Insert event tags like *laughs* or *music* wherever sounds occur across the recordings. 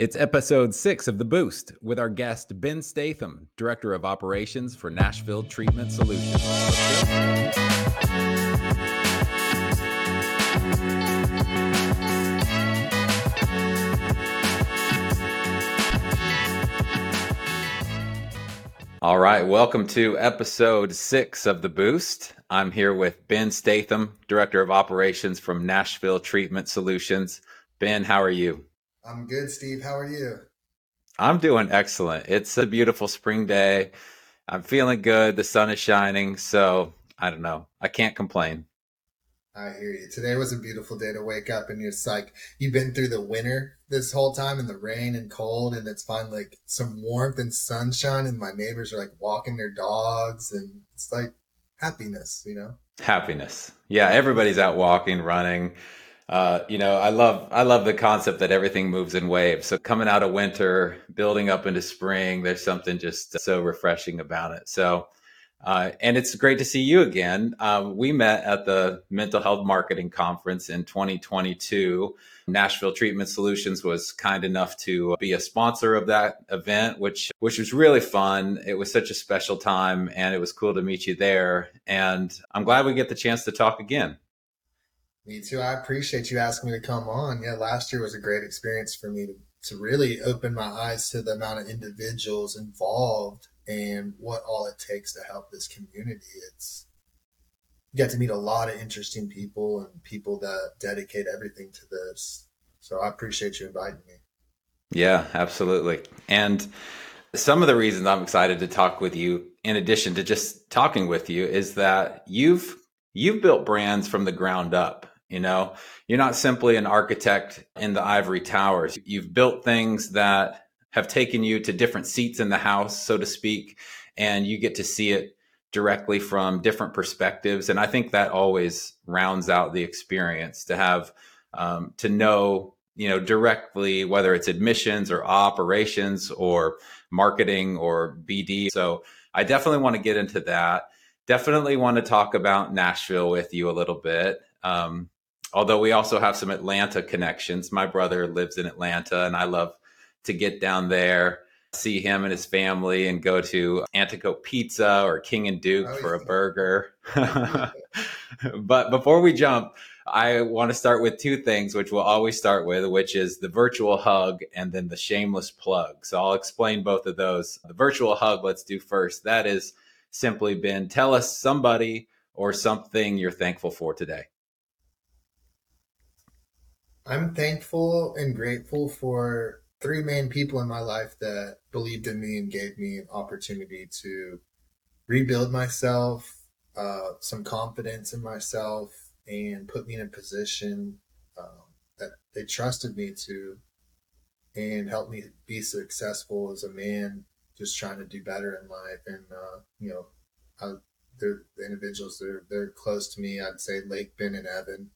It's episode six of The Boost with our guest, Ben Statham, Director of Operations for Nashville Treatment Solutions. All right, welcome to episode six of The Boost. I'm here with Ben Statham, Director of Operations from Nashville Treatment Solutions. Ben, how are you? I'm good, Steve. How are you? I'm doing excellent. It's a beautiful spring day. I'm feeling good. The sun is shining. So I don't know. I can't complain. I hear you. Today was a beautiful day to wake up and it's like you've been through the winter this whole time and the rain and cold and it's finally like some warmth and sunshine and my neighbors are like walking their dogs and it's like happiness, you know? Happiness. Yeah, everybody's out walking, running. Uh, you know, I love I love the concept that everything moves in waves. So coming out of winter, building up into spring, there's something just so refreshing about it. So, uh, and it's great to see you again. Um, we met at the Mental Health Marketing Conference in 2022. Nashville Treatment Solutions was kind enough to be a sponsor of that event, which which was really fun. It was such a special time, and it was cool to meet you there. And I'm glad we get the chance to talk again. Me too. I appreciate you asking me to come on. Yeah, last year was a great experience for me to, to really open my eyes to the amount of individuals involved and what all it takes to help this community. It's you get to meet a lot of interesting people and people that dedicate everything to this. So I appreciate you inviting me. Yeah, absolutely. And some of the reasons I'm excited to talk with you, in addition to just talking with you, is that you've you've built brands from the ground up you know, you're not simply an architect in the ivory towers. You've built things that have taken you to different seats in the house, so to speak, and you get to see it directly from different perspectives. And I think that always rounds out the experience to have um, to know, you know, directly whether it's admissions or operations or marketing or BD. So I definitely want to get into that. Definitely want to talk about Nashville with you a little bit. Um, although we also have some Atlanta connections. My brother lives in Atlanta, and I love to get down there, see him and his family, and go to Antico Pizza or King and Duke oh, for a burger. *laughs* but before we jump, I want to start with two things, which we'll always start with, which is the virtual hug and then the shameless plug. So I'll explain both of those. The virtual hug, let's do first. That is simply Ben tell us somebody or something you're thankful for today. I'm thankful and grateful for three main people in my life that believed in me and gave me an opportunity to rebuild myself, uh, some confidence in myself, and put me in a position um, that they trusted me to and helped me be successful as a man just trying to do better in life. And uh, you know I, they're the individuals that are they're close to me. I'd say lake ben and evan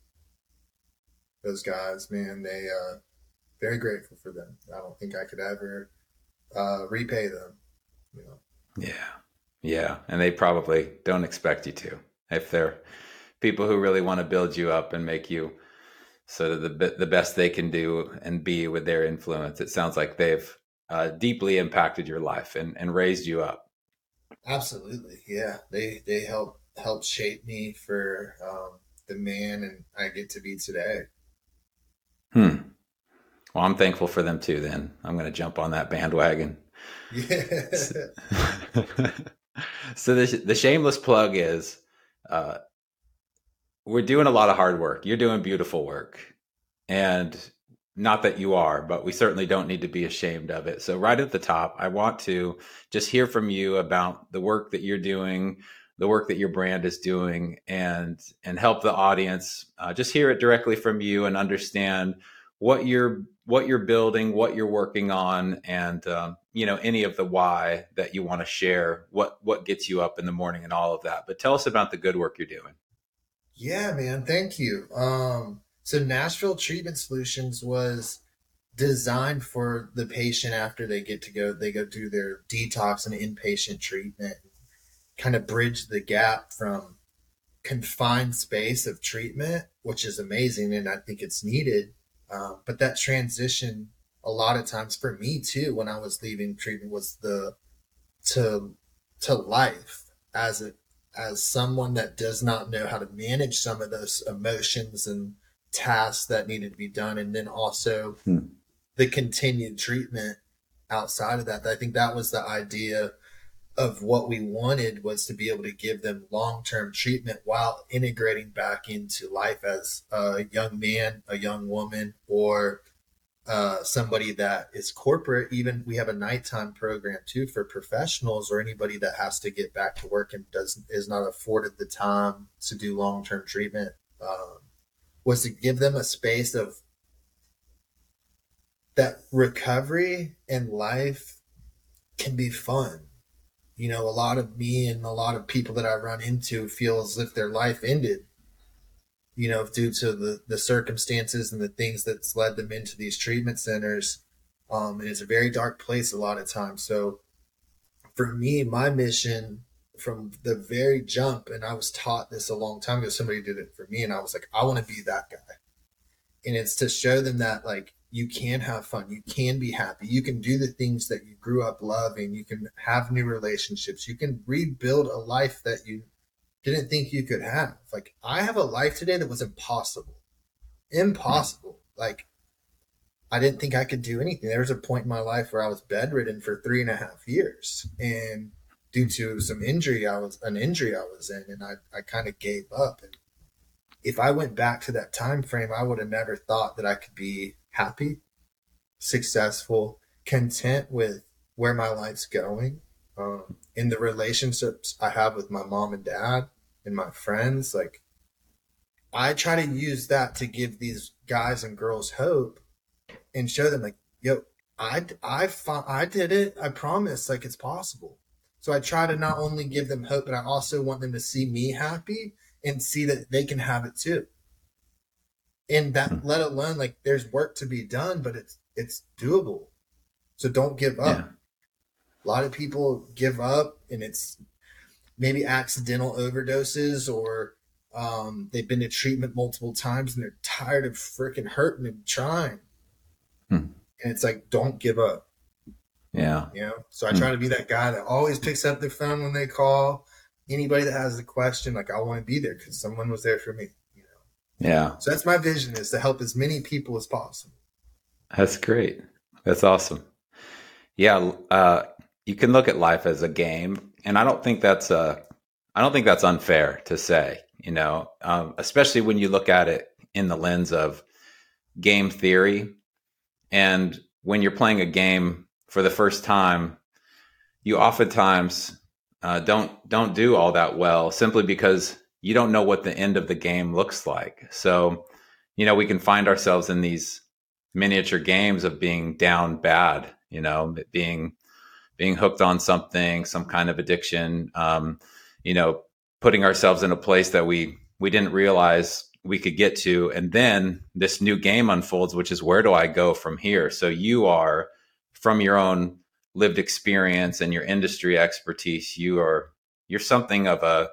those guys, man, they uh, very grateful for them. I don't think I could ever uh, repay them. You know. Yeah, yeah, and they probably don't expect you to if they're people who really want to build you up and make you sort of the the best they can do and be with their influence. It sounds like they've uh, deeply impacted your life and, and raised you up. Absolutely, yeah. They they help help shape me for um, the man and I get to be today. Hmm. Well, I'm thankful for them too. Then I'm going to jump on that bandwagon. Yeah. *laughs* so the the shameless plug is, uh, we're doing a lot of hard work. You're doing beautiful work, and not that you are, but we certainly don't need to be ashamed of it. So right at the top, I want to just hear from you about the work that you're doing, the work that your brand is doing and and help the audience uh, just hear it directly from you and understand what you're what you're building what you're working on and um, you know any of the why that you want to share what what gets you up in the morning and all of that. But tell us about the good work you're doing. Yeah man thank you. Um so nashville treatment solutions was designed for the patient after they get to go they go do their detox and inpatient treatment kind of bridge the gap from confined space of treatment, which is amazing and I think it's needed. Um, but that transition a lot of times for me too when I was leaving treatment was the to to life as a as someone that does not know how to manage some of those emotions and tasks that needed to be done and then also hmm. the continued treatment outside of that i think that was the idea of what we wanted was to be able to give them long-term treatment while integrating back into life as a young man a young woman or uh, somebody that is corporate. Even we have a nighttime program too for professionals or anybody that has to get back to work and does is not afforded the time to do long term treatment. Um, was to give them a space of that recovery and life can be fun. You know, a lot of me and a lot of people that I run into feel as if their life ended you know, due to the, the circumstances and the things that's led them into these treatment centers. Um, and it's a very dark place a lot of times. So for me, my mission from the very jump, and I was taught this a long time ago, somebody did it for me, and I was like, I want to be that guy. And it's to show them that, like, you can have fun, you can be happy, you can do the things that you grew up loving, you can have new relationships, you can rebuild a life that you didn't think you could have. Like I have a life today that was impossible. Impossible. Like I didn't think I could do anything. There was a point in my life where I was bedridden for three and a half years. And due to some injury I was an injury I was in and I, I kind of gave up. And if I went back to that time frame, I would have never thought that I could be happy, successful, content with where my life's going. Um, in the relationships I have with my mom and dad, and my friends, like I try to use that to give these guys and girls hope and show them like, yo, I, I, I did it. I promise like it's possible. So I try to not only give them hope, but I also want them to see me happy and see that they can have it too. And that, hmm. let alone like there's work to be done, but it's, it's doable. So don't give up. Yeah. A lot of people give up and it's maybe accidental overdoses or um, they've been to treatment multiple times and they're tired of freaking hurting and trying. Hmm. And it's like, don't give up. Yeah. You know, so I hmm. try to be that guy that always picks up the phone when they call. Anybody that has a question, like I want to be there because someone was there for me. Yeah. So that's my vision is to help as many people as possible. That's great. That's awesome. Yeah. Uh, you can look at life as a game and I don't think that's uh, I don't think that's unfair to say. You know, um, especially when you look at it in the lens of game theory, and when you're playing a game for the first time, you oftentimes uh, don't don't do all that well simply because you don't know what the end of the game looks like. So, you know, we can find ourselves in these miniature games of being down bad, you know, being being hooked on something, some kind of addiction, um, you know, putting ourselves in a place that we we didn't realize we could get to, and then this new game unfolds, which is where do I go from here? So you are from your own lived experience and your industry expertise, you are you're something of a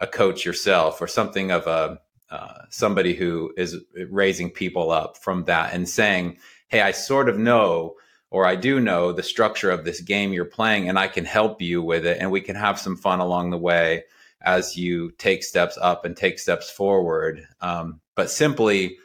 a coach yourself, or something of a uh, somebody who is raising people up from that and saying, "Hey, I sort of know." or I do know the structure of this game you're playing and I can help you with it and we can have some fun along the way as you take steps up and take steps forward. Um, but simply,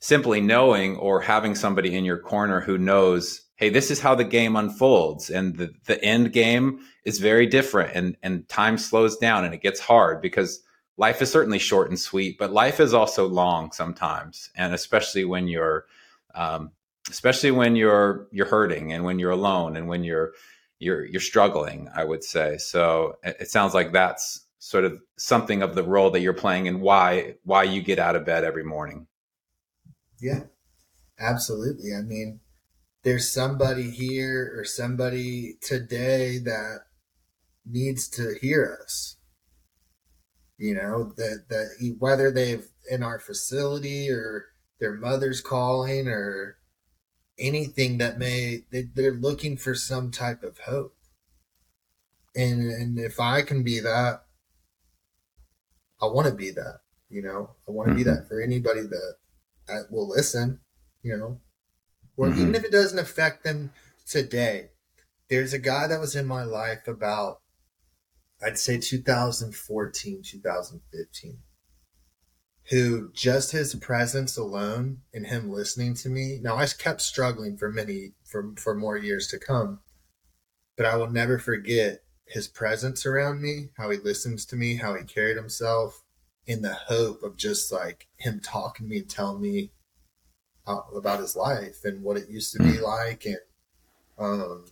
simply knowing or having somebody in your corner who knows, hey, this is how the game unfolds and the, the end game is very different and, and time slows down and it gets hard because life is certainly short and sweet, but life is also long sometimes. And especially when you're, um, especially when you're you're hurting and when you're alone and when you're you're you're struggling i would say. So it sounds like that's sort of something of the role that you're playing and why why you get out of bed every morning. Yeah. Absolutely. I mean there's somebody here or somebody today that needs to hear us you know that that whether they've in our facility or their mother's calling or anything that may they, they're looking for some type of hope. And and if i can be that i want to be that you know? I want to mm-hmm. be that for anybody that, that will listen you know or mm-hmm. even if it doesn't affect them today. There's a guy that was in my life about, I'd say 2014, 2015, who just his presence alone and him listening to me. Now I kept struggling for many, for, for more years to come, but I will never forget his presence around me, how he listens to me, how he carried himself in the hope of just like him talking to me and telling me about his life and what it used to be hmm. like. And um,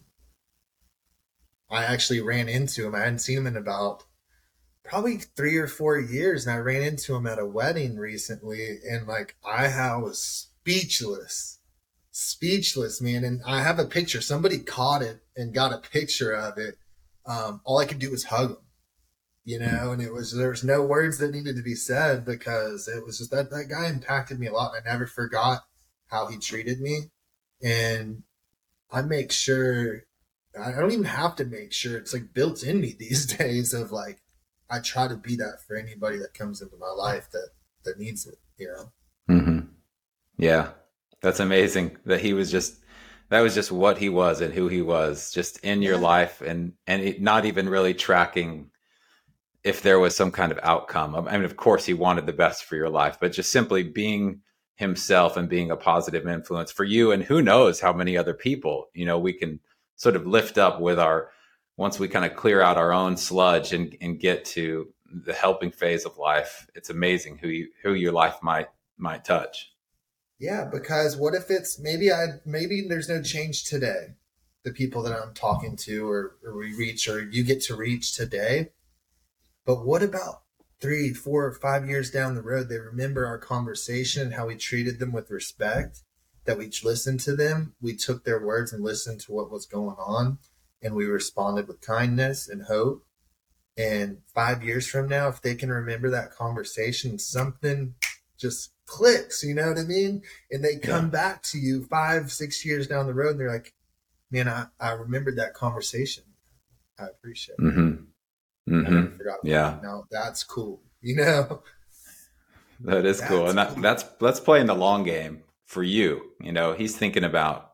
I actually ran into him. I hadn't seen him in about probably three or four years, and I ran into him at a wedding recently, and like I was speechless, speechless, man. And I have a picture. Somebody caught it and got a picture of it. Um, all I could do was hug him you know, and it was there was no words that needed to be said because it was just that that guy impacted me a lot. I never forgot how he treated me. And I make sure, I don't even have to make sure, it's like built in me *laughs* these days of like, I try to be that for anybody that comes into my life that, that needs it, you know? Mm-hmm. Yeah. That's amazing that he was just, that was just what he was and who he was just in your yeah. life and, and it, not even really tracking if there was some kind of outcome. I mean, of course he wanted the best for your life, but just simply being himself and being a positive influence for you and who knows how many other people you know we can sort of lift up with our once we kind of clear out our own sludge and, and get to the helping phase of life it's amazing who you who your life might might touch. Yeah because what if it's maybe i maybe there's no change today. The people that i'm talking to or, or we reach or you get to reach today. But what about three, four, five years down the road, they remember our conversation, how we treated them with respect, that we listened to them, we took their words and listened to what was going on, and we responded with kindness and hope. And five years from now, if they can remember that conversation, something just clicks, you know what I mean? And they come yeah. back to you five, six years down the road, and they're like, man, I, I remembered that conversation. I appreciate it. Mm-hmm. Mm-hmm. yeah. Now that's cool. *laughs* You know. That is that's cool, and that, cool. that's let's play in the long game for you. You know, he's thinking about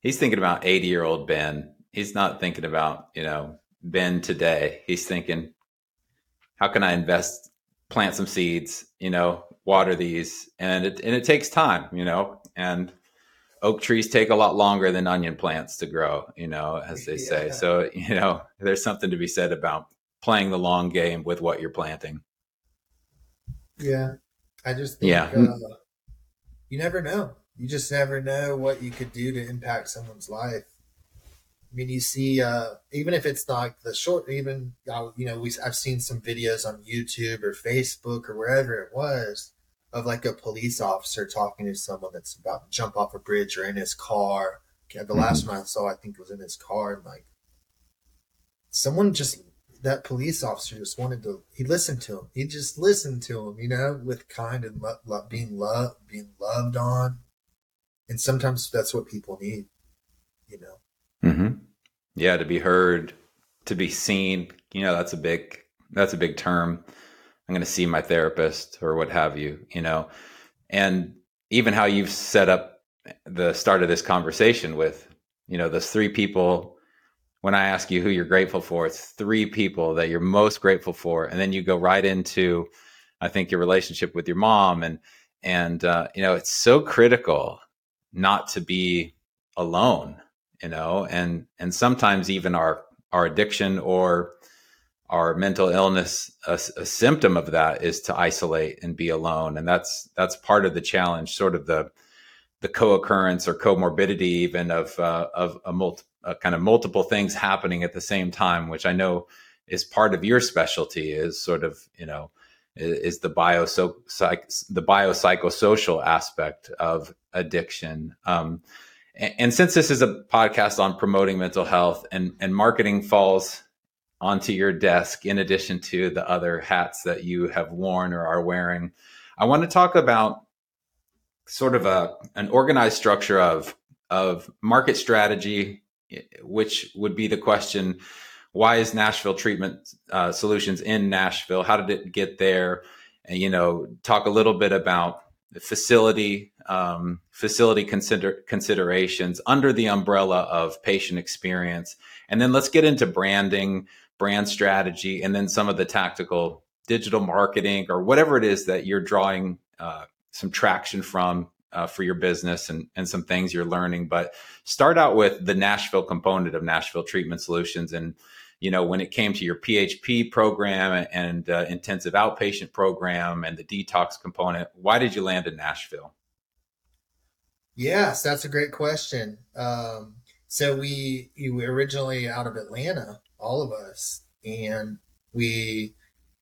he's thinking about eighty year old Ben. He's not thinking about you know Ben today. He's thinking, how can I invest, plant some seeds, you know, water these, and it and it takes time, you know, and oak trees take a lot longer than onion plants to grow, you know, as they *laughs* yeah. say. So, you know, there's something to be said about playing the long game with what you're planting. Yeah. I just think, yeah. Uh, you never know. You just never know what you could do to impact someone's life. I mean, you see, uh, even if it's like the short, even uh, you know, we I've seen some videos on YouTube or Facebook or wherever it was of like a police officer talking to someone that's about to jump off a bridge or in his car. The mm-hmm. last one I saw, I think, was in his car, and like someone just that police officer just wanted to he listened to him. He just listened to him you know with kind and lo- lo- being loved being loved on. And sometimes that's what people need you know. Mm-hmm. yeah to be heard to be seen. You know that's a big that's a big term. I'm going to see my therapist or what have you you know. And even how you've set up the start of this conversation with you know those three people when I ask you who you're grateful for, it's three people that you're most grateful for, and then you go right into, I think, your relationship with your mom, and and uh, you know, it's so critical not to be alone, you know, and and sometimes even our our addiction or our mental illness, a, a symptom of that is to isolate and be alone, and that's that's part of the challenge, sort of the the co-occurrence or comorbidity even of uh, of a multi uh, kind of multiple things happening at the same time, which I know is part of your specialty. Is sort of you know is, the bio so psych, the biopsychosocial aspect of addiction. Um, and, and since this is a podcast on promoting mental health and and marketing falls onto your desk in addition to the other hats that you have worn or are wearing, I want to talk about sort of a an organized structure of of market strategy which would be the question why is Nashville Treatment uh, Solutions in Nashville? How did it get there? And, you know, talk a little bit about facility um, facility consider considerations under the umbrella of patient experience, and then let's get into branding, brand strategy, and then some of the tactical digital marketing or whatever it is that you're drawing uh, some traction from uh, for your business and, and some things you're learning. But start out with the Nashville component of Nashville Treatment Solutions. And, you know, when it came to your PHP program and uh, intensive outpatient program and the detox component, why did you land in Nashville? Yes, that's a great question. Um, so we, we were originally out of Atlanta, all of us, and we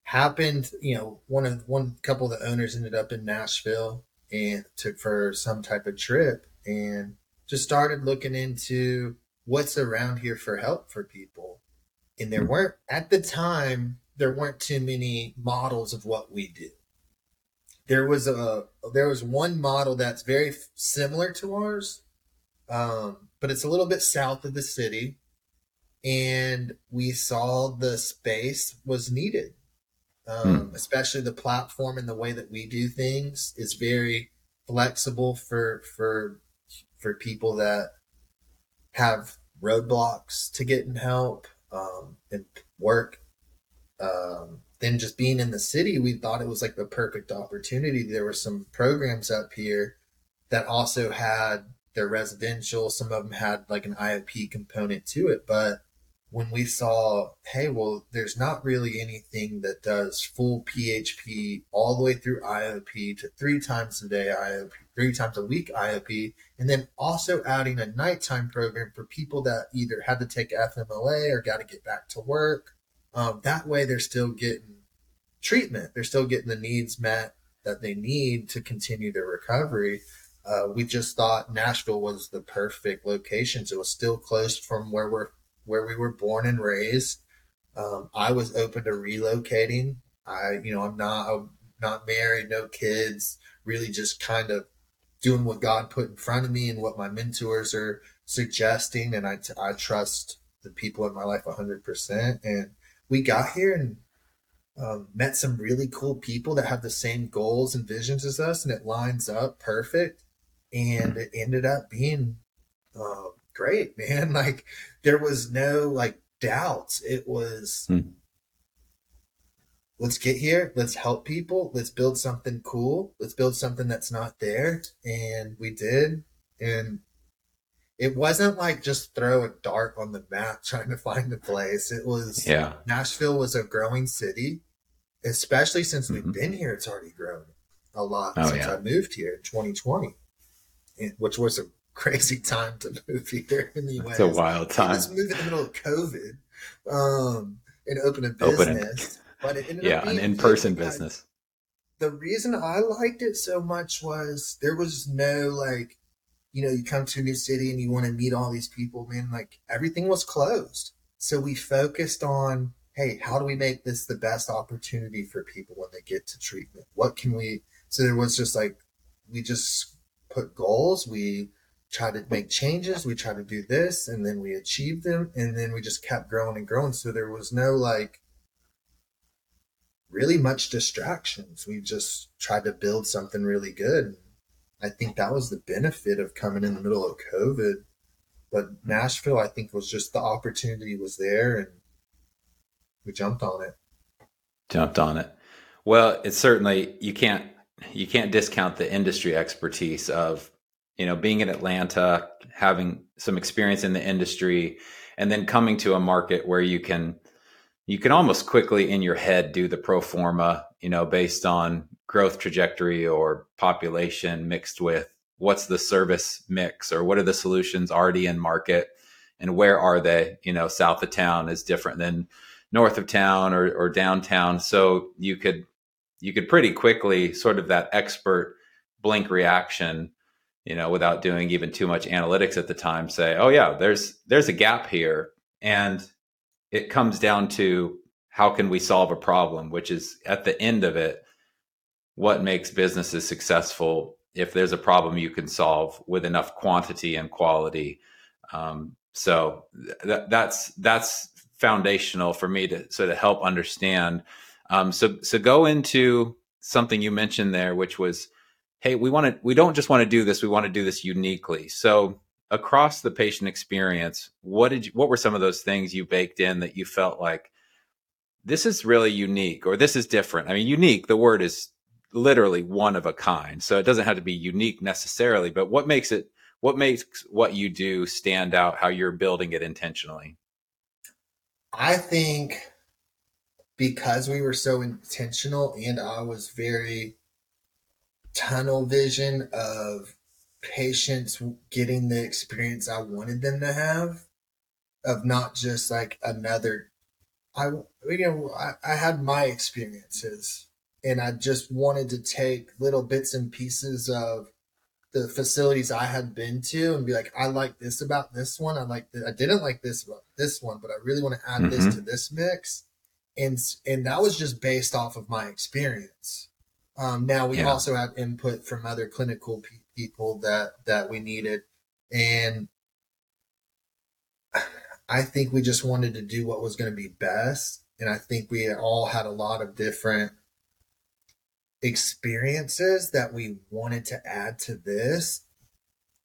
happened, you know, one of one couple of the owners ended up in Nashville and took for some type of trip and just started looking into what's around here for help for people. And there weren't at the time there weren't too many models of what we do. There was a there was one model that's very similar to ours, um, but it's a little bit south of the city, and we saw the space was needed um, hmm. especially the platform and the way that we do things is very flexible for for for people that have roadblocks to getting help um, and work. Um, then just being in the city, we thought it was like the perfect opportunity. There were some programs up here that also had their residential. Some of them had like an IOP component to it, but when we saw, hey, well, there's not really anything that does full PHP all the way through IOP to three times a day IOP, three times a week IOP, and then also adding a nighttime program for people that either had to take FMLA or got to get back to work. Um, that way, they're still getting treatment. They're still getting the needs met that they need to continue their recovery. Uh, we just thought Nashville was the perfect location. So it was still close from where we're where we were born and raised. Um, I was open to relocating. I, you know, I'm not, I'm not married, no kids, really just kind of doing what God put in front of me and what my mentors are suggesting. And I, I trust the people in my life 100%. And we got here and um, met some really cool people that have the same goals and visions as us, and it lines up perfect. And it ended up being um, great, man. *laughs* Like there was no like doubts. It was hmm. let's get here, let's help people, let's build something cool, let's build something that's not there. And we did. And it wasn't like just throw a dart on the map *laughs* trying to find a place. It was yeah. Nashville was a growing city, especially since mm-hmm. we've been here. It's already grown a lot oh, since yeah. I moved here in 2020, which was a crazy time to move here in the US. It's a wild time. Let's move in the middle of COVID um, and open a business. Open it. But it yeah, an in-person business. The reason I liked it so much was there was no like, you know, you come to a new city and you want to meet all these people, man. Like everything was closed, so we focused on, hey, how do we make this the best opportunity for people when they get to treatment? What can we? So there was just like, we just put goals. We try to make changes. We try to do this and then we achieved them. And then we just kept growing and growing. So there was no like really much distractions. We just tried to build something really good. I think that was the benefit of coming in the middle of COVID. But Nashville, I think, was just the opportunity was there and we jumped on it. Jumped on it. Well, it's certainly you can't you can't discount the industry expertise of you know, being in Atlanta, having some experience in the industry, and then coming to a market where you can you can almost quickly in your head do the pro forma, you know, based on growth trajectory or population mixed with what's the service mix or what are the solutions already in market and where are they, you know, south of town is different than north of town or, or downtown. So you could you could pretty quickly sort of that expert blink reaction you know, without doing even too much analytics at the time, say, oh yeah, there's there's a gap here, and it comes down to how can we solve a problem, which is at the end of it, what makes businesses successful if there's a problem you can solve with enough quantity and quality. Um, so th- that's that's foundational for me to sort of help understand. Um, so so go into something you mentioned there, which was hey, we want to, we don't just want to do this, we want to do this uniquely. So across the patient experience, what did you, what were some of those things you baked in that you felt like this is really unique or this is different? I mean, unique, the word is literally one of a kind. So it doesn't have to be unique necessarily, but what makes it, what makes what you do stand out, how you're building it intentionally? I think because we were so intentional and I was very tunnel vision of patients getting the experience I wanted them to have, of not just like another. I you know I, I had my experiences, and I just wanted to take little bits and pieces of the facilities I had been to and be like, I like this about this one. I like that. I didn't like this about this one, but I really want to add mm-hmm. this to this mix. And, and that was just based off of my experience. Um, now we yeah. also have input from other clinical pe- people that that we needed, and I think we just wanted to do what was going to be best. And I think we all had a lot of different experiences that we wanted to add to this.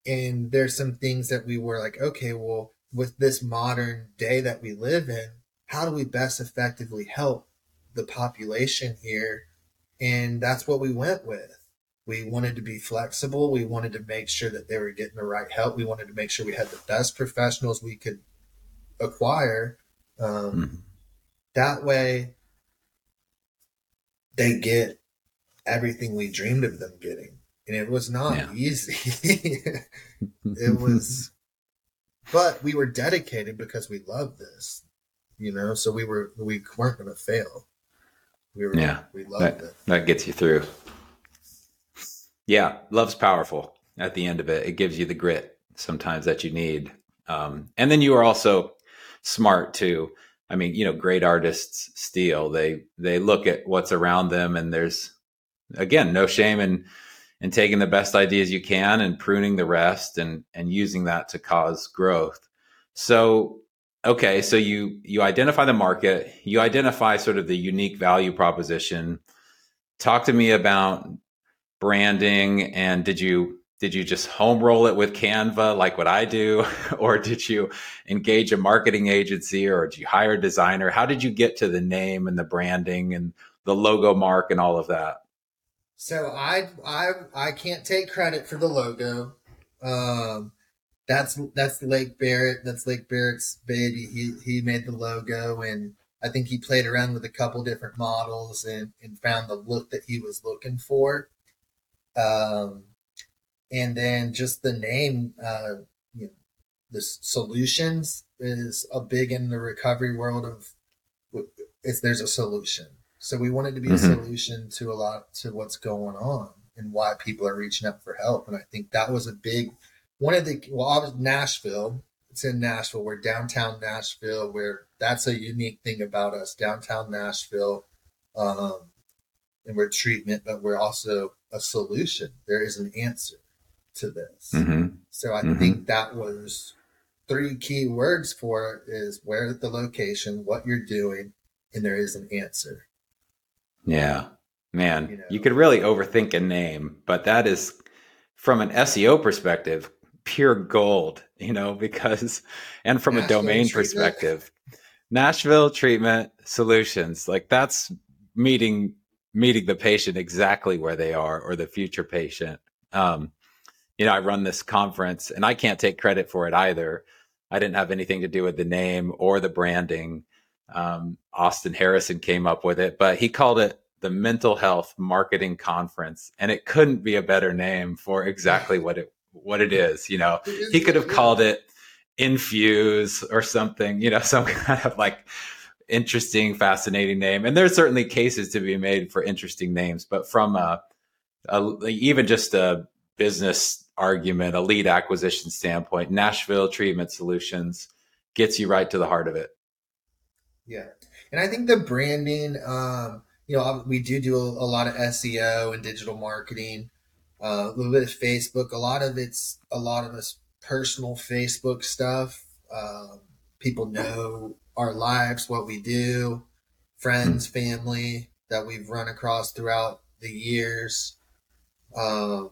And there's some things that we were like, okay, well, with this modern day that we live in, how do we best effectively help the population here and that's what we went with. We wanted to be flexible. We wanted to make sure that they were getting the right help. We wanted to make sure we had the best professionals we could acquire. Um, mm-hmm. That way, they get everything we dreamed of them getting. And it was not yeah. easy. *laughs* it was, but we were dedicated because we loved this, you know, so we were, we weren't going to fail. We were, yeah, we loved that, it. That gets you through. Yeah, love's powerful. At the end of it, it gives you the grit sometimes that you need. Um, and then you are also smart too. I mean, you know, great artists steal. They they look at what's around them, and there's again no shame in in taking the best ideas you can and pruning the rest, and and using that to cause growth. So okay so you you identify the market you identify sort of the unique value proposition. Talk to me about branding and did you did you just home roll it with canva like what i do? *laughs* Or did you engage a marketing agency or did you hire a designer? How did you get to the name and the branding and the logo mark and all of that? So i i i can't take credit for the logo. Um that's that's Lake Barrett. That's Lake Barrett's baby. He he made the logo, and I think he played around with a couple different models and and found the look that he was looking for. Um, and then just the name, uh, you know, the solutions is a big in the recovery world of. If there's a solution, so we wanted to be mm-hmm. a solution to a lot to what's going on and why people are reaching up for help, and I think that was a big one of the well, Nashville. It's in Nashville. We're downtown Nashville. Where that's a unique thing about us, downtown Nashville. Um, and we're treatment, but we're also a solution. There is an answer to this. Mm-hmm. So I mm-hmm. think that was three key words for it is where the location, what you're doing, and there is an answer. Yeah. Man, you, know, you could really overthink a name, but that is from an SEO perspective pure gold, you know, because, and from Nashville a domain treatment. perspective, Nashville treatment solutions, like that's meeting, meeting the patient exactly where they are or the future patient. Um, you know, I run this conference and I can't take credit for it either. I didn't have anything to do with the name or the branding. Um, Austin Harrison came up with it, but he called it the Mental Health Marketing Conference, and it couldn't be a better name for *laughs* exactly what it what it is. You know, he could have called it infuse or something, you know, *laughs* some kind of like interesting, fascinating name. And there's certainly cases to be made for interesting names, but from a, a even just a business argument, a lead acquisition standpoint, Nashville Treatment Solutions gets you right to the heart of it. Yeah. And I think the branding, um, you know, we do do a, a lot of SEO and digital marketing uh, a little bit of Facebook. A lot of it's a lot of us personal Facebook stuff. Um, people know our lives, what we do, friends, family that we've run across throughout the years. Um,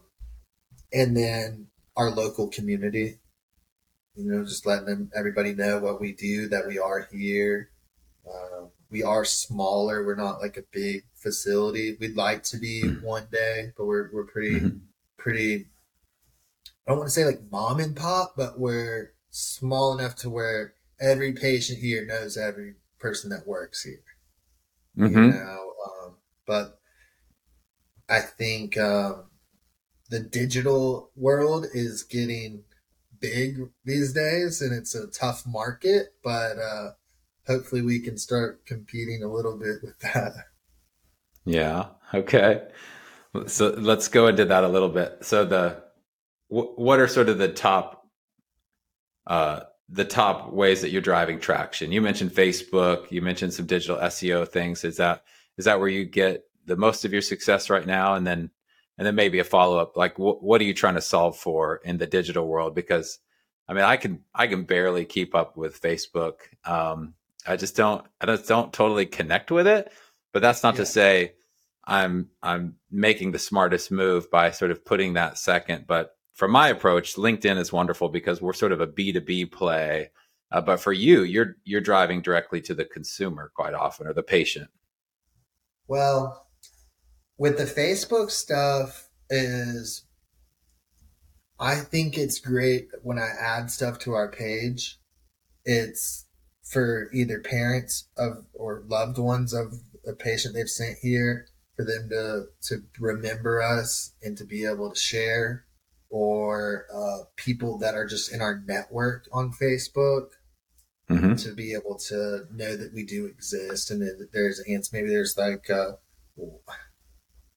and then our local community, you know, just letting them, everybody know what we do, that we are here. Uh, we are smaller. We're not like a big facility. We'd like to be mm-hmm. one day, but we're, we're pretty, mm-hmm. pretty, I don't want to say like mom and pop, but we're small enough to where every patient here knows every person that works here. Mm-hmm. You know, um, but I think um, the digital world is getting big these days, and it's a tough market. But uh, hopefully, we can start competing a little bit with that. Yeah. Okay. So let's go into that a little bit. So the what are sort of the top uh, the top ways that you're driving traction? You mentioned Facebook. You mentioned some digital SEO things. Is that is that where you get the most of your success right now? And then and then maybe a follow up like wh- what are you trying to solve for in the digital world? Because I mean, I can I can barely keep up with Facebook. Um, I just don't I just don't totally connect with it. But that's not yeah. to say I'm I'm making the smartest move by sort of putting that second. But from my approach, LinkedIn is wonderful because we're sort of a B2B play. Uh, but for you, you're you're driving directly to the consumer quite often or the patient. Well, with the Facebook stuff is I think it's great when I add stuff to our page. It's for either parents of or loved ones of a patient they've sent here for them to to remember us and to be able to share or uh, people that are just in our network on Facebook mm-hmm. to be able to know that we do exist and that there's ants. Maybe there's like uh,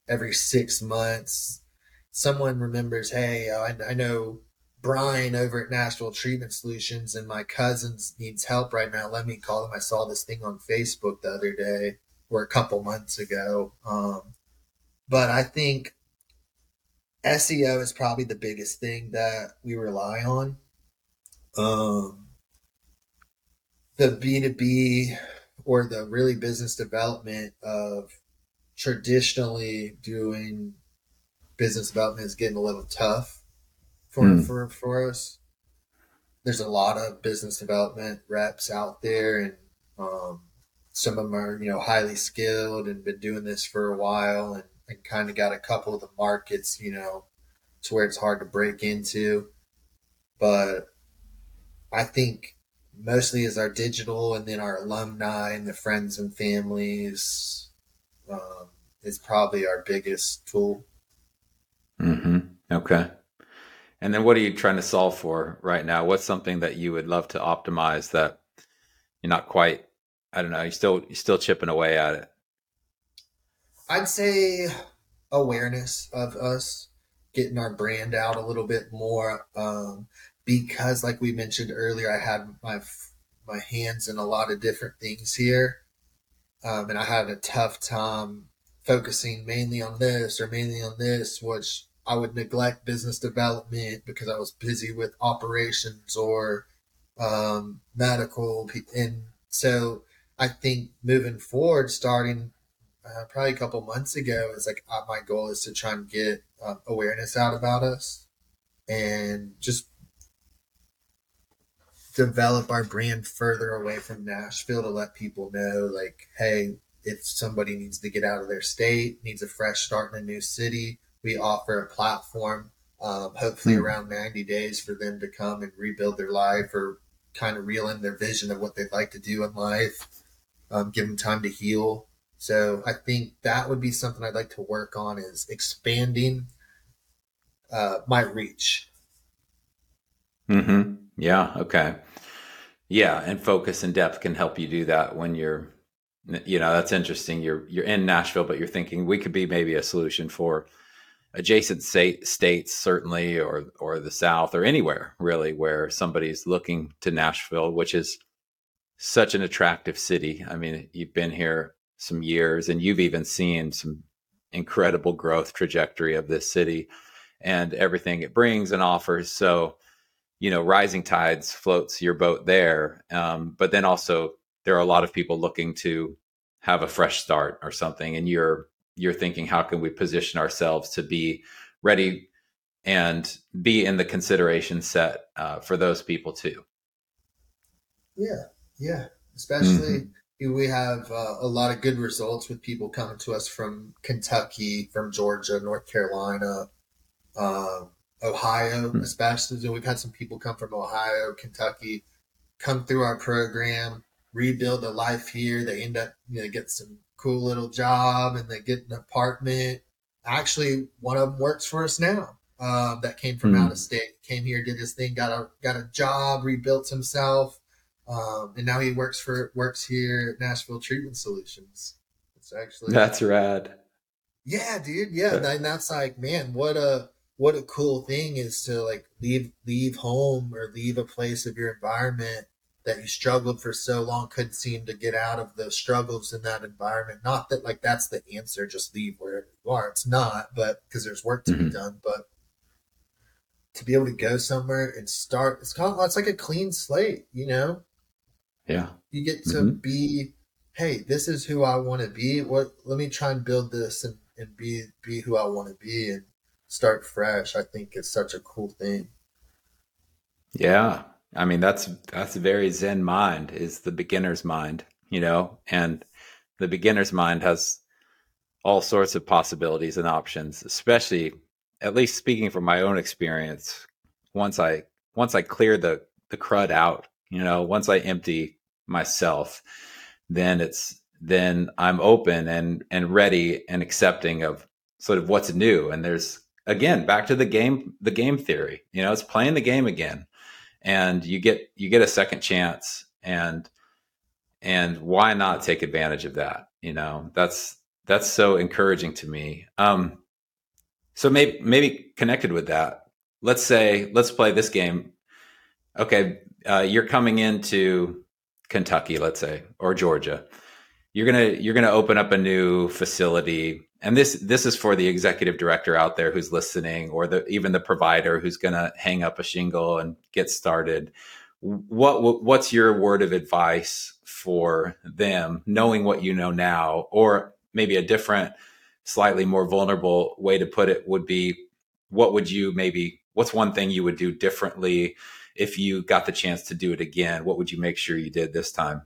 every six months, someone remembers, hey, uh, I, I know Brian over at Nashville Treatment Solutions and my cousins needs help right now. Let me call them. I saw this thing on Facebook the other day or a couple months ago. Um, but I think SEO is probably the biggest thing that we rely on. Um, the B2B or the really business development of traditionally doing business development is getting a little tough for, mm. for, for us. There's a lot of business development reps out there and, um, some of them are, you know, highly skilled and been doing this for a while and and kind of got a couple of the markets, you know, to where it's hard to break into. But I think mostly is our digital and then our alumni and the friends and families um, is probably our biggest tool. Mm-hmm. Okay. And then what are you trying to solve for right now? What's something that you would love to optimize that you're not quite, I don't know, you still, you're still chipping away at it? I'd say awareness of us getting our brand out a little bit more um, because like we mentioned earlier i had my my hands in a lot of different things here um, and i had a tough time focusing mainly on this or mainly on this which i would neglect business development because i was busy with operations or um, medical and so i think moving forward starting uh, probably a couple months ago is like uh, my goal is to try and get um, awareness out about us and just develop our brand further away from Nashville to let people know like hey if somebody needs to get out of their state needs a fresh start in a new city we offer a platform um, hopefully mm-hmm. around 90 days for them to come and rebuild their life or kind of reel in their vision of what they'd like to do in life um, give them time to heal so I think that would be something I'd like to work on is expanding uh, my reach. Hmm. Yeah. Okay. Yeah, and focus and depth can help you do that when you're, you know, that's interesting. You're you're in Nashville, but you're thinking we could be maybe a solution for adjacent state, states, certainly, or or the South, or anywhere really where somebody's looking to Nashville, which is such an attractive city. I mean, you've been here some years, and you've even seen some incredible growth trajectory of this city and everything it brings and offers. So, you know, rising tides floats your boat there. Um, but then also there are a lot of people looking to have a fresh start or something, and you're you're thinking, how can we position ourselves to be ready and be in the consideration set uh, for those people too. Yeah, yeah. Especially mm-hmm. we have uh, a lot of good results with people coming to us from Kentucky, from Georgia, North Carolina, uh, Ohio, mm-hmm. especially. We've had some people come from Ohio, Kentucky, come through our program, rebuild a life here. They end up, you know, get some cool little job and they get an apartment. Actually, one of them works for us now. Uh, that came from mm. out of state, came here, did his thing, got a got a job, rebuilt himself, um, and now he works for works here at Nashville Treatment Solutions. It's actually that's rad. Yeah, dude. Yeah, and that's like, man, what a what a cool thing is to like leave leave home or leave a place of your environment that you struggled for so long couldn't seem to get out of the struggles in that environment not that like that's the answer just leave wherever you are it's not but because there's work to mm-hmm. be done but to be able to go somewhere and start it's kind of it's like a clean slate you know yeah. You get to mm-hmm. be hey this is who i want to be. What let me try and build this and, and be be who i want to be and start fresh. I think it's such a cool thing. Yeah. I mean, that's that's very Zen mind is the beginner's mind, you know, and the beginner's mind has all sorts of possibilities and options, especially at least speaking from my own experience, once I once I clear the the crud out, you know, once I empty myself, then it's then I'm open and and ready and accepting of sort of what's new. And there's again back to the game the game theory. You know, it's playing the game again and you get you get a second chance and and why not take advantage of that you know that's that's so encouraging to me um so maybe maybe connected with that let's say let's play this game okay uh, you're coming into kentucky let's say or georgia. You're gonna you're gonna open up a new facility. And this this is for the executive director out there who's listening or the even the provider who's to hang up a shingle and get started. What what's your word of advice for them knowing what you know now? Or maybe a different slightly more vulnerable way to put it would be what would you maybe what's one thing you would do differently if you got the chance to do it again what would you make sure you did this time?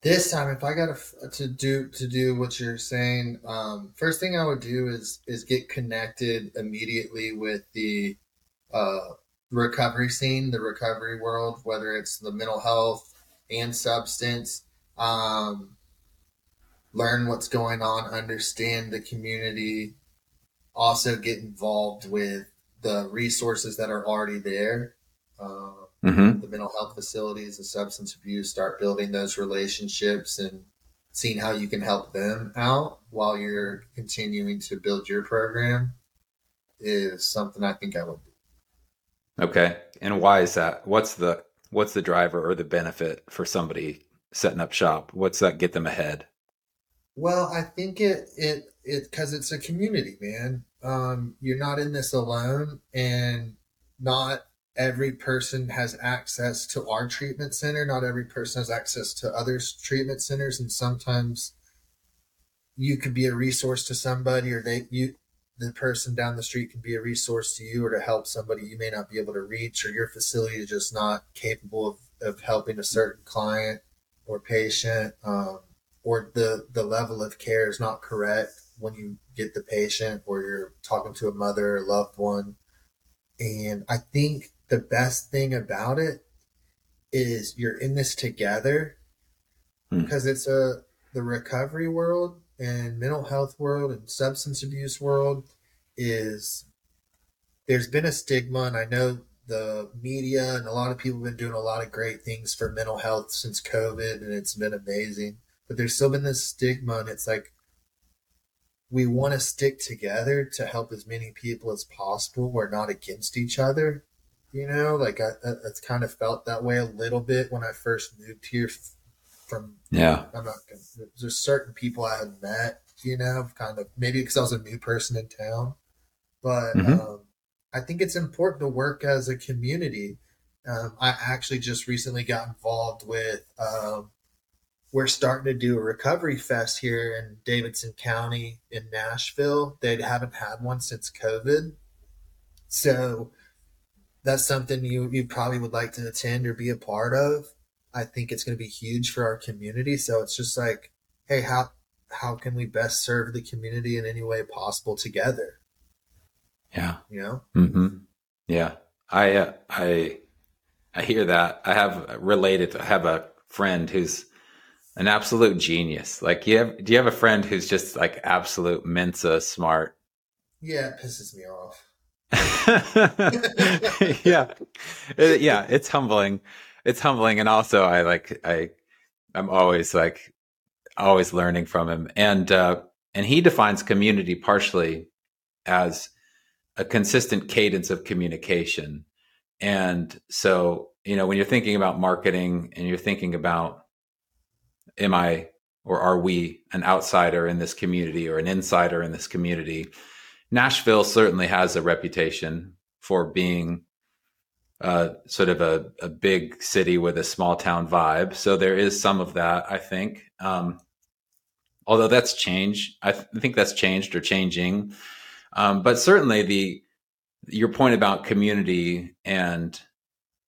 This time if i got to do to do what you're saying um, first thing i would do is is get connected immediately with the uh, recovery scene the recovery world whether it's the mental health and substance um, learn what's going on understand the community also get involved with the resources that are already there uh, mm-hmm. the mental health facilities, the substance abuse, start building those relationships and seeing how you can help them out while you're continuing to build your program is something I think I would do. Okay. And why is that? What's the what's the driver or the benefit for somebody setting up shop? What's that get them ahead? Well, I think it it it because it's a community, man. Um, you're not in this alone, and not every person has access to our treatment center. Not every person has access to others' treatment centers, and sometimes you could be a resource to somebody, or they you the person down the street can be a resource to you or to help somebody you may not be able to reach, or your facility is just not capable of, of helping a certain client or patient, um, or the the level of care is not correct when you get the patient or you're talking to a mother or loved one. And I think the best thing about it is you're in this together hmm. because it's a the recovery world and mental health world and substance abuse world is there's been a stigma and I know the media and a lot of people have been doing a lot of great things for mental health since COVID and it's been amazing. But there's still been this stigma and it's like we want to stick together to help as many people as possible. We're not against each other. You know, like I, I, it's kind of felt that way a little bit when I first moved here. From yeah, I'm not. Gonna, there's certain people I had met. You know, kind of maybe because I was a new person in town, but mm-hmm. um, I think it's important to work as a community. Um, I actually just recently got involved with um, we're starting to do a recovery fest here in Davidson County in Nashville. They haven't had one since COVID. So that's something you, you probably would like to attend or be a part of. I think it's going to be huge for our community. So it's just like, hey, how how can we best serve the community in any way possible together? Yeah. You know? Mm-hmm. Yeah. I, uh, I, I hear that. I have related, I have a friend who's an absolute genius. Like, you have, do you have a friend who's just like absolute Mensa smart? Yeah, it pisses me off. *laughs* yeah. It, yeah. It's humbling. It's humbling. And also I like, I, I'm always like, always learning from him. And, uh, and he defines community partially as a consistent cadence of communication. And so, you know, when you're thinking about marketing and you're thinking about, am I or are we an outsider in this community or an insider in this community? Nashville certainly has a reputation for being uh, sort of a, a, big city with a small town vibe. So there is some of that, I think. Um, although that's changed, I, th- I, think that's changed or changing. Um, but certainly the your point about community and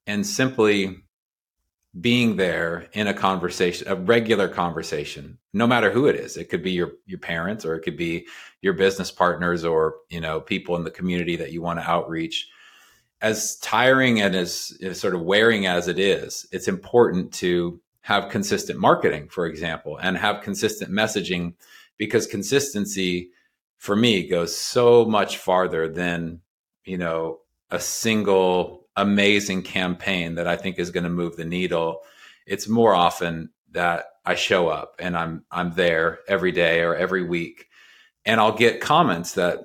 and simply being there in a conversation, a regular conversation, no matter who it is. It could be your your parents, or it could be your business partners, or you know people in the community that you want to outreach. As tiring and as, as sort of wearing as it is, it's important to have consistent marketing, for example, and have consistent messaging, because consistency for me goes so much farther than you know a single amazing campaign that I think is going to move the needle. It's more often that I show up and I'm I'm there every day or every week and I'll get comments that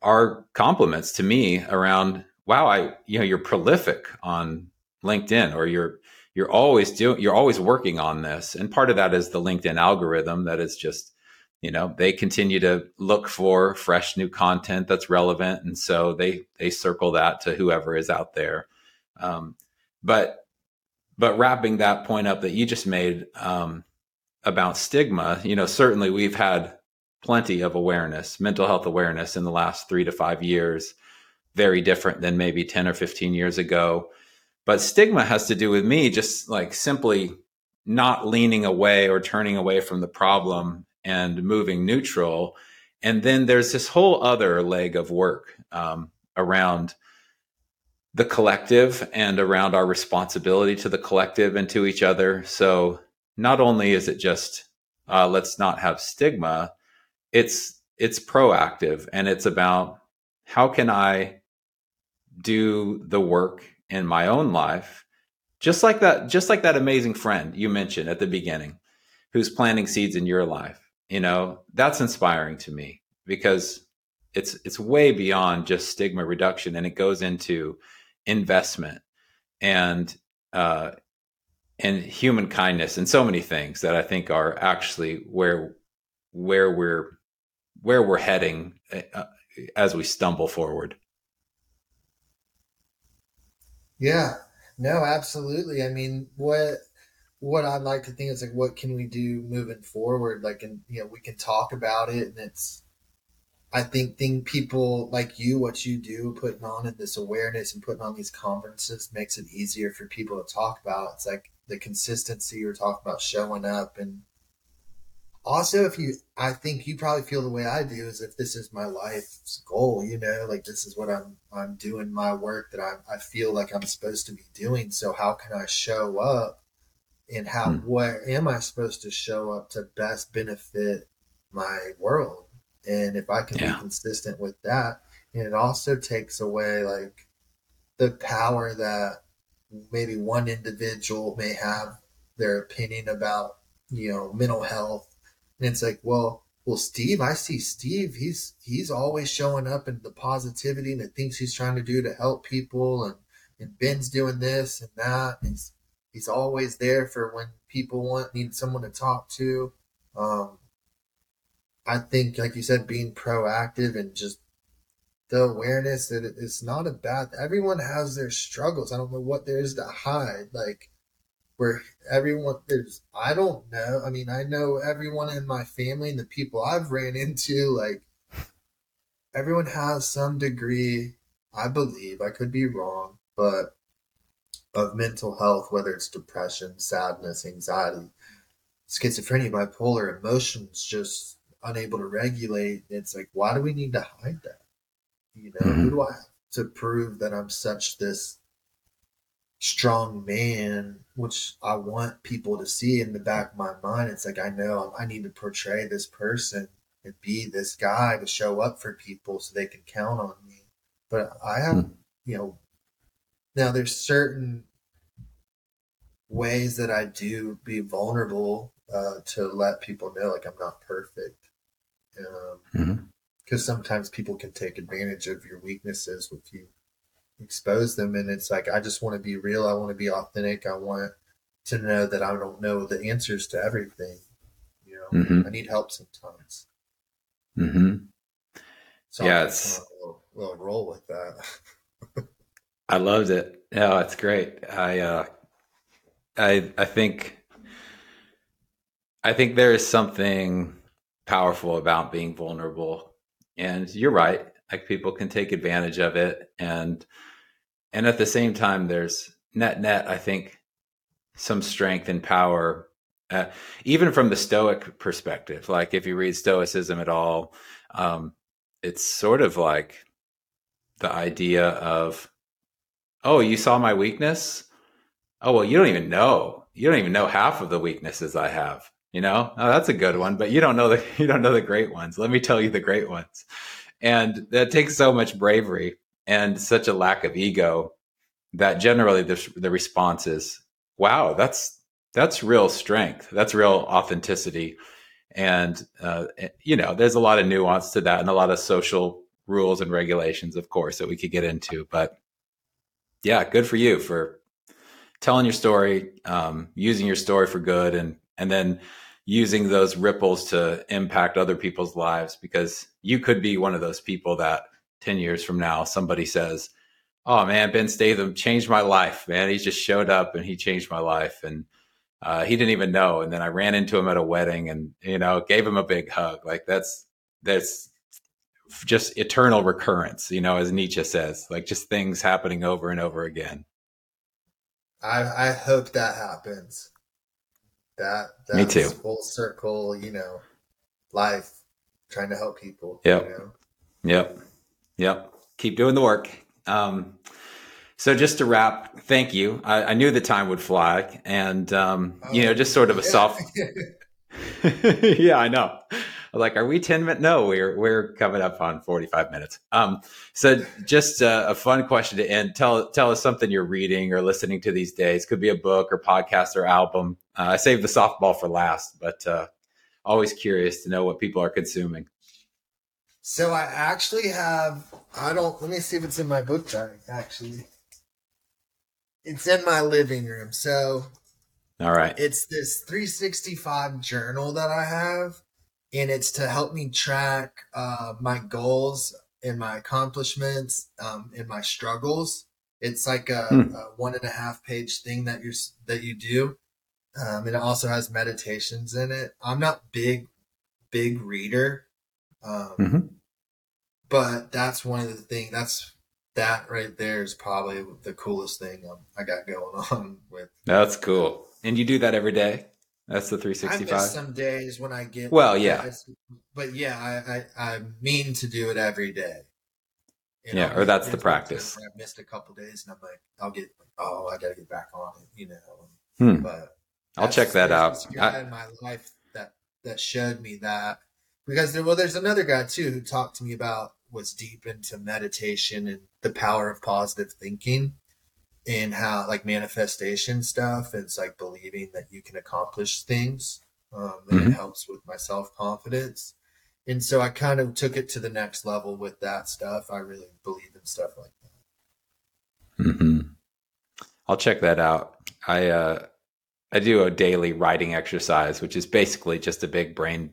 are compliments to me around wow I you know you're prolific on LinkedIn or you're you're always doing you're always working on this and part of that is the LinkedIn algorithm that is just you know they continue to look for fresh new content that's relevant and so they they circle that to whoever is out there. Um, but but wrapping that point up that you just made um, about stigma you know certainly we've had plenty of awareness mental health awareness in the last three to five years very different than maybe 10 or 15 years ago. But stigma has to do with me just like simply not leaning away or turning away from the problem and moving neutral. And then there's this whole other leg of work um, around the collective and around our responsibility to the collective and to each other. So not only is it just uh, let's not have stigma, it's it's proactive and it's about how can I do the work in my own life, just like that, just like that amazing friend you mentioned at the beginning, who's planting seeds in your life you know that's inspiring to me because it's it's way beyond just stigma reduction and it goes into investment and uh and human kindness and so many things that i think are actually where where we're where we're heading uh, as we stumble forward. Yeah. No absolutely. I mean what what I'd like to think is like, what can we do moving forward? Like, and you know, we can talk about it, and it's. I think think people like you, what you do, putting on in this awareness and putting on these conferences makes it easier for people to talk about. It's like the consistency you're talking about showing up, and also if you, I think you probably feel the way I do is if this is my life's goal, you know, like this is what I'm I'm doing my work that I I feel like I'm supposed to be doing. So how can I show up? And how hmm. where am I supposed to show up to best benefit my world? And if I can yeah. be consistent with that, and it also takes away like the power that maybe one individual may have their opinion about, you know, mental health. And it's like, well, well, Steve, I see Steve. He's he's always showing up in the positivity and the things he's trying to do to help people, and and Ben's doing this and that. And he's always there for when people want need someone to talk to. Um, I think, like you said, being proactive and just the awareness that it's not a bad. Everyone has their struggles. I don't know what there is to hide. Like where everyone there's I don't know. I mean, I know everyone in my family and the people I've ran into, like everyone has some degree, I believe, I could be wrong, but of mental health, whether it's depression, sadness, anxiety, schizophrenia, bipolar, emotions just unable to regulate. It's like, why do we need to hide that? You know, mm-hmm. who do I have to prove that I'm such this strong man, which I want people to see in the back of my mind. It's like I know I need to portray this person and be this guy to show up for people so they can count on me. But I have, mm. you know, now there's certain ways that I do be vulnerable uh, to let people know like I'm not perfect. Because um, mm-hmm. sometimes people can take advantage of your weaknesses if you expose them. And it's like, I just want to be real. I want to be authentic. I want to know that I don't know the answers to everything. You know, mm-hmm. I need help sometimes. Mm-hmm. So yeah, it's a little, little roll with that. *laughs* I loved it. Yeah, it's great. I, uh, I, I think, I think there is something powerful about being vulnerable, and you're right. Like people can take advantage of it, and and at the same time, there's net net. I think some strength and power uh, even from the Stoic perspective, like if you read Stoicism at all, um, it's sort of like the idea of, oh, you saw my weakness. Oh well, you don't even know. You don't even know half of the weaknesses I have. You know, oh, that's a good one, but you don't know the *laughs* you don't know the great ones. Let me tell you the great ones, and that takes so much bravery and such a lack of ego that generally the the response is, "Wow, that's that's real strength. That's real authenticity. And, uh, you know, there's a lot of nuance to that and a lot of social rules and regulations, of course, that we could get into. But yeah, good for you for telling your story, um, using your story for good, and, and then using those ripples to impact other people's lives because you could be one of those people that 10 years from now somebody says, Oh man, Ben Statham changed my life, man. He just showed up and he changed my life. And uh, he didn't even know. And then I ran into him at a wedding and, you know, gave him a big hug. Like that's, that's just eternal recurrence, you know, as Nietzsche says, like just things happening over and over again. I, I hope that happens. That, Me too. Full circle, you know, life trying to help people. Yep. You know? Yep. Yep. Keep doing the work. Um, so just to wrap, thank you. I, I knew the time would fly, and um, you know, just sort of a soft. *laughs* *laughs* yeah, I know. Like, are we ten minutes? No, we're we're coming up on forty five minutes. Um, so just a, a, fun question to end. Tell tell us something you're reading or listening to these days. Could be a book or podcast or album. Uh, I saved the softball for last, but uh, always curious to know what people are consuming. So I actually have. I don't. Let me see if it's in my book bag. Actually. It's in my living room. So, all right. It's this 365 journal that I have, and it's to help me track uh, my goals and my accomplishments um, and my struggles. It's like a, hmm. a, one and a half page thing that you that you do, um, and it also has meditations in it. I'm not big, big reader, um, mm-hmm. but that's one of the things. That's that right there is probably the coolest thing um, I got going *laughs* on with. That's cool. And you do that every day? That's the 365. I miss some days when I get. Well, yeah. But yeah, I, I, I mean to do it every day. You know, yeah, or that's the practice. I've missed a couple days, and I'm like, I'll get. Oh, I got to get back on it. You know. Hmm. But I'll check that out. I, in my life that that showed me that because there, well, there's another guy too who talked to me about was deep into meditation and the power of positive thinking and how like manifestation stuff it's like believing that you can accomplish things um, and mm-hmm. it helps with my self-confidence and so i kind of took it to the next level with that stuff i really believe in stuff like that mm-hmm. i'll check that out i uh i do a daily writing exercise which is basically just a big brain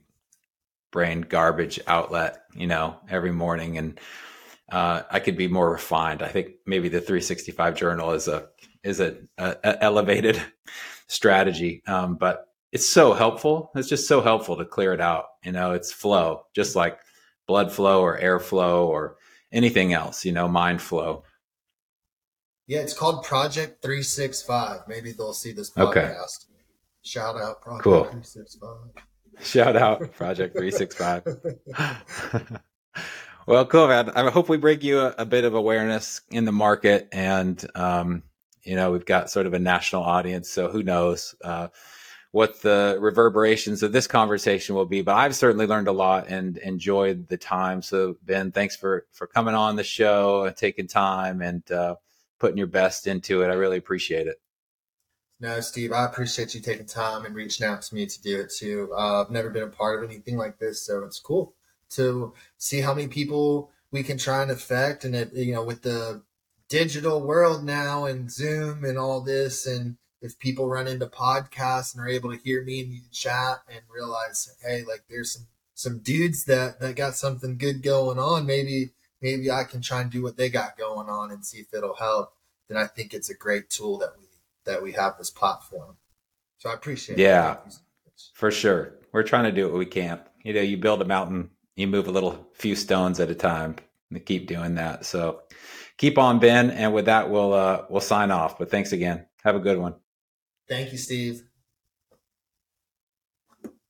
brain garbage outlet, you know, every morning. And uh, I could be more refined. I think maybe the 365 journal is a is a, a, a elevated *laughs* strategy. Um, but it's so helpful. It's just so helpful to clear it out. You know, it's flow, just like blood flow or air flow or anything else, you know, mind flow. Yeah, it's called Project 365. Maybe they'll see this podcast. Okay. Shout out Project cool. 365. Shout out Project 365. *laughs* *laughs* well, cool, man. I hope we bring you a, a bit of awareness in the market and, um, you know, we've got sort of a national audience. So who knows, uh, what the reverberations of this conversation will be. But I've certainly learned a lot and enjoyed the time. So Ben, thanks for for coming on the show, and taking time, and uh, putting your best into it. I really appreciate it. No, Steve, I appreciate you taking time and reaching out to me to do it too. Uh, I've never been a part of anything like this, so it's cool to see how many people we can try and affect. And it, you know, with the digital world now and Zoom and all this, and if people run into podcasts and are able to hear me and you chat and realize, hey, like there's some some dudes that that got something good going on, maybe maybe I can try and do what they got going on and see if it'll help. Then I think it's a great tool that we that we have this platform. So I appreciate yeah, it. Yeah, for sure. We're trying to do what we can. You know, you build a mountain, you move a little few stones at a time. And keep doing that. So keep on, Ben. And with that, we'll uh, we'll sign off. But thanks again. Have a good one. Thank you, Steve.